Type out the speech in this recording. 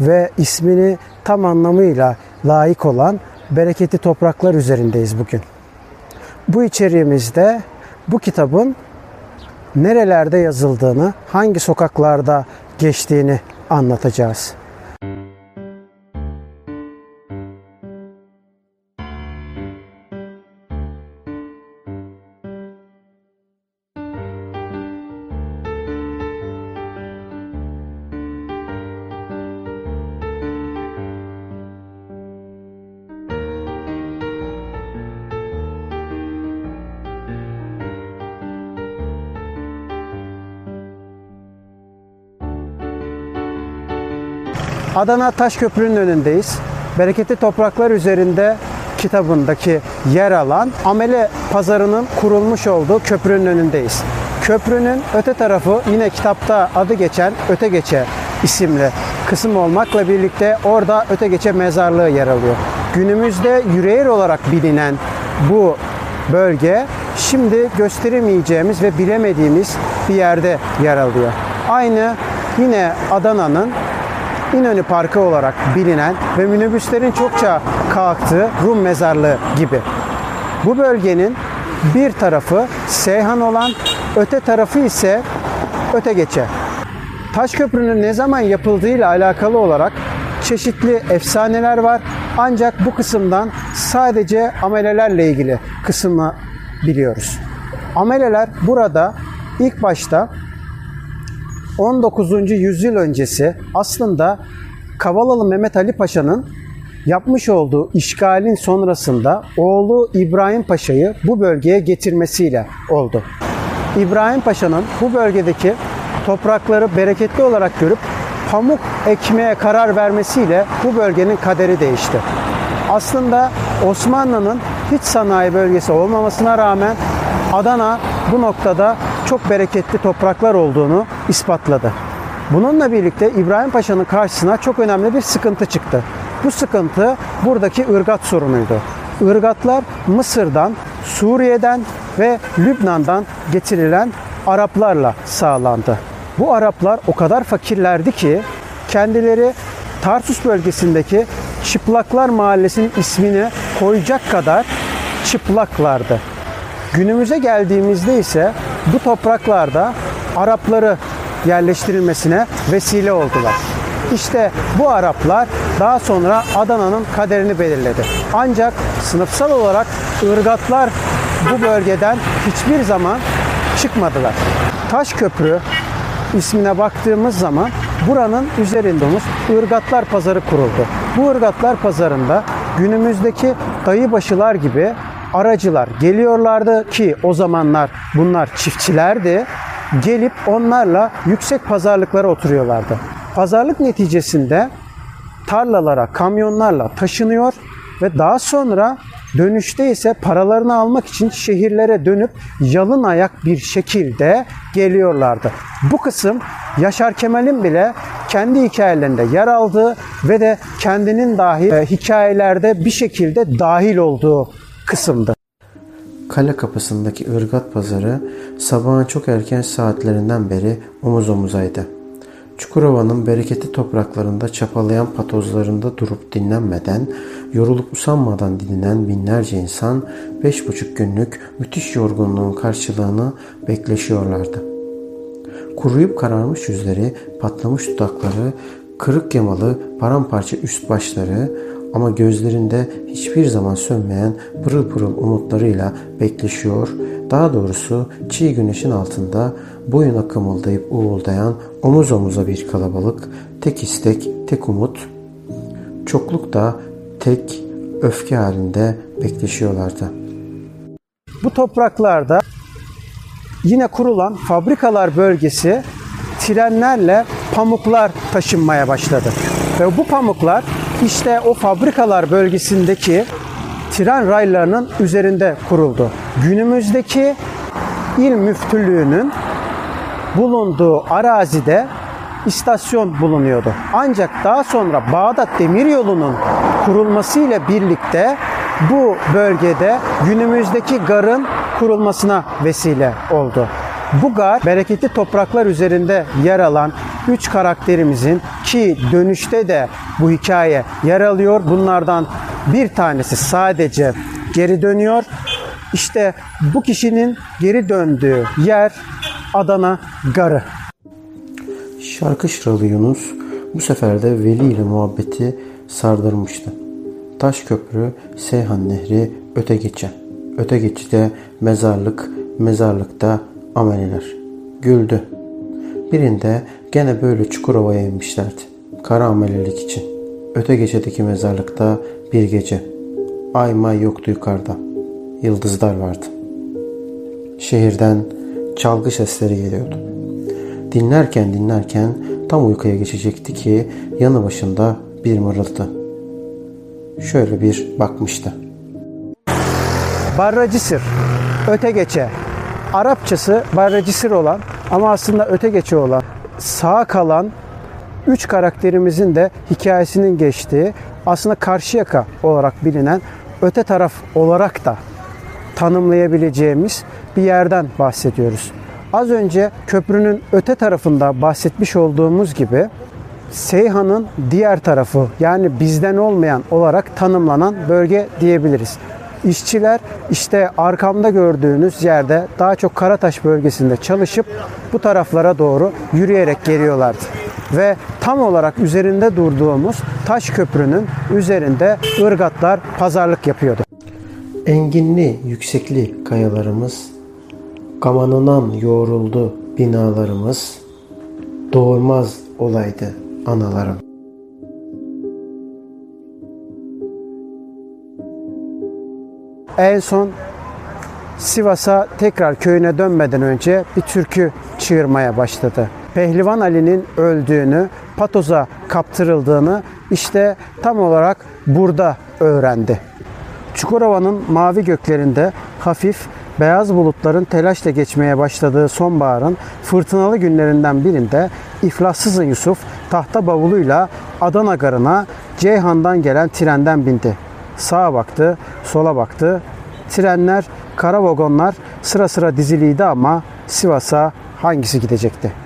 ve ismini tam anlamıyla layık olan Bereketli Topraklar üzerindeyiz bugün. Bu içeriğimizde bu kitabın nerelerde yazıldığını, hangi sokaklarda geçtiğini anlatacağız. Adana Taşköprü'nün önündeyiz. Bereketli Topraklar üzerinde kitabındaki yer alan Amele Pazarı'nın kurulmuş olduğu köprünün önündeyiz. Köprünün öte tarafı yine kitapta adı geçen Öte Geçe isimli kısım olmakla birlikte orada Öte Geçe mezarlığı yer alıyor. Günümüzde Yüreğir olarak bilinen bu bölge şimdi gösteremeyeceğimiz ve bilemediğimiz bir yerde yer alıyor. Aynı yine Adana'nın İnönü Parkı olarak bilinen ve minibüslerin çokça kalktığı Rum mezarlığı gibi. Bu bölgenin bir tarafı Seyhan olan, öte tarafı ise öte geçe. Taşköprünün ne zaman yapıldığıyla alakalı olarak çeşitli efsaneler var. Ancak bu kısımdan sadece amelelerle ilgili kısmı biliyoruz. Ameleler burada ilk başta 19. yüzyıl öncesi aslında Kavalalı Mehmet Ali Paşa'nın yapmış olduğu işgalin sonrasında oğlu İbrahim Paşa'yı bu bölgeye getirmesiyle oldu. İbrahim Paşa'nın bu bölgedeki toprakları bereketli olarak görüp pamuk ekmeye karar vermesiyle bu bölgenin kaderi değişti. Aslında Osmanlı'nın hiç sanayi bölgesi olmamasına rağmen Adana bu noktada çok bereketli topraklar olduğunu ispatladı. Bununla birlikte İbrahim Paşa'nın karşısına çok önemli bir sıkıntı çıktı. Bu sıkıntı buradaki ırgat sorunuydu. Irgatlar Mısır'dan, Suriye'den ve Lübnan'dan getirilen Araplarla sağlandı. Bu Araplar o kadar fakirlerdi ki kendileri Tarsus bölgesindeki Çıplaklar Mahallesi'nin ismini koyacak kadar çıplaklardı. Günümüze geldiğimizde ise bu topraklarda Arapları yerleştirilmesine vesile oldular. İşte bu Araplar daha sonra Adana'nın kaderini belirledi. Ancak sınıfsal olarak ırgatlar bu bölgeden hiçbir zaman çıkmadılar. Taş Köprü ismine baktığımız zaman buranın üzerinde olmuş ırgatlar pazarı kuruldu. Bu ırgatlar pazarında günümüzdeki dayıbaşılar gibi aracılar geliyorlardı ki o zamanlar bunlar çiftçilerdi. Gelip onlarla yüksek pazarlıklara oturuyorlardı. Pazarlık neticesinde tarlalara kamyonlarla taşınıyor ve daha sonra dönüşte ise paralarını almak için şehirlere dönüp yalın ayak bir şekilde geliyorlardı. Bu kısım Yaşar Kemal'in bile kendi hikayelerinde yer aldığı ve de kendinin dahi e, hikayelerde bir şekilde dahil olduğu kısımdı. Kale kapısındaki ırgat pazarı sabahın çok erken saatlerinden beri omuz omuzaydı. Çukurova'nın bereketli topraklarında çapalayan patozlarında durup dinlenmeden, yorulup usanmadan dinlenen binlerce insan beş buçuk günlük müthiş yorgunluğun karşılığını bekleşiyorlardı. Kuruyup kararmış yüzleri, patlamış dudakları, kırık yamalı paramparça üst başları, Ama gözlerinde hiçbir zaman sönmeyen pırıl pırıl umutlarıyla bekleşiyor. Daha doğrusu çiğ güneşin altında boyuna kımıldayıp uğuldayan omuz omuza bir kalabalık, tek istek, tek umut, çoklukta tek öfke halinde bekleşiyorlardı. Bu topraklarda yine kurulan fabrikalar bölgesi trenlerle pamuklar taşınmaya başladı. Ve bu pamuklar işte o fabrikalar bölgesindeki tren raylarının üzerinde kuruldu. Günümüzdeki il müftülüğünün bulunduğu arazide istasyon bulunuyordu. Ancak daha sonra Bağdat Demiryolu'nun kurulmasıyla birlikte bu bölgede günümüzdeki garın kurulmasına vesile oldu. Bu gar bereketli topraklar üzerinde yer alan üç karakterimizin ki dönüşte de bu hikaye yer alıyor. Bunlardan bir tanesi sadece geri dönüyor. İşte bu kişinin geri döndüğü yer Adana Garı. Şarkı Şıralı Yunus bu sefer de Veli ile muhabbeti sardırmıştı. Taş köprü, Seyhan Nehri, öte geçe. Öte geçide mezarlık, mezarlıkta ameleler. Güldü. Birinde gene böyle Çukurova'ya inmişlerdi. Kara amelelik için. Öte gecedeki mezarlıkta bir gece. Ay may yoktu yukarıda. Yıldızlar vardı. Şehirden çalgı sesleri geliyordu. Dinlerken dinlerken tam uykuya geçecekti ki yanı başında bir mırıltı. Şöyle bir bakmıştı. Barracisir, öte geçe. Arapçası barracisir olan ama aslında öte geçe olan sağ kalan üç karakterimizin de hikayesinin geçtiği aslında Karşıyaka olarak bilinen öte taraf olarak da tanımlayabileceğimiz bir yerden bahsediyoruz. Az önce köprünün öte tarafında bahsetmiş olduğumuz gibi Seyhan'ın diğer tarafı yani bizden olmayan olarak tanımlanan bölge diyebiliriz. İşçiler işte arkamda gördüğünüz yerde daha çok Karataş bölgesinde çalışıp bu taraflara doğru yürüyerek geliyorlardı. Ve tam olarak üzerinde durduğumuz taş köprünün üzerinde ırgatlar pazarlık yapıyordu. Enginli, yüksekli kayalarımız, kamanınan yoğruldu binalarımız, doğurmaz olaydı analarım. En son Sivas'a tekrar köyüne dönmeden önce bir türkü çığırmaya başladı. Pehlivan Ali'nin öldüğünü, Patoz'a kaptırıldığını işte tam olarak burada öğrendi. Çukurova'nın mavi göklerinde hafif beyaz bulutların telaşla geçmeye başladığı sonbaharın fırtınalı günlerinden birinde İflassızın Yusuf tahta bavuluyla Adana garına Ceyhan'dan gelen trenden bindi. Sağa baktı, sola baktı. Trenler, kara vagonlar sıra sıra diziliydi ama Sivas'a hangisi gidecekti?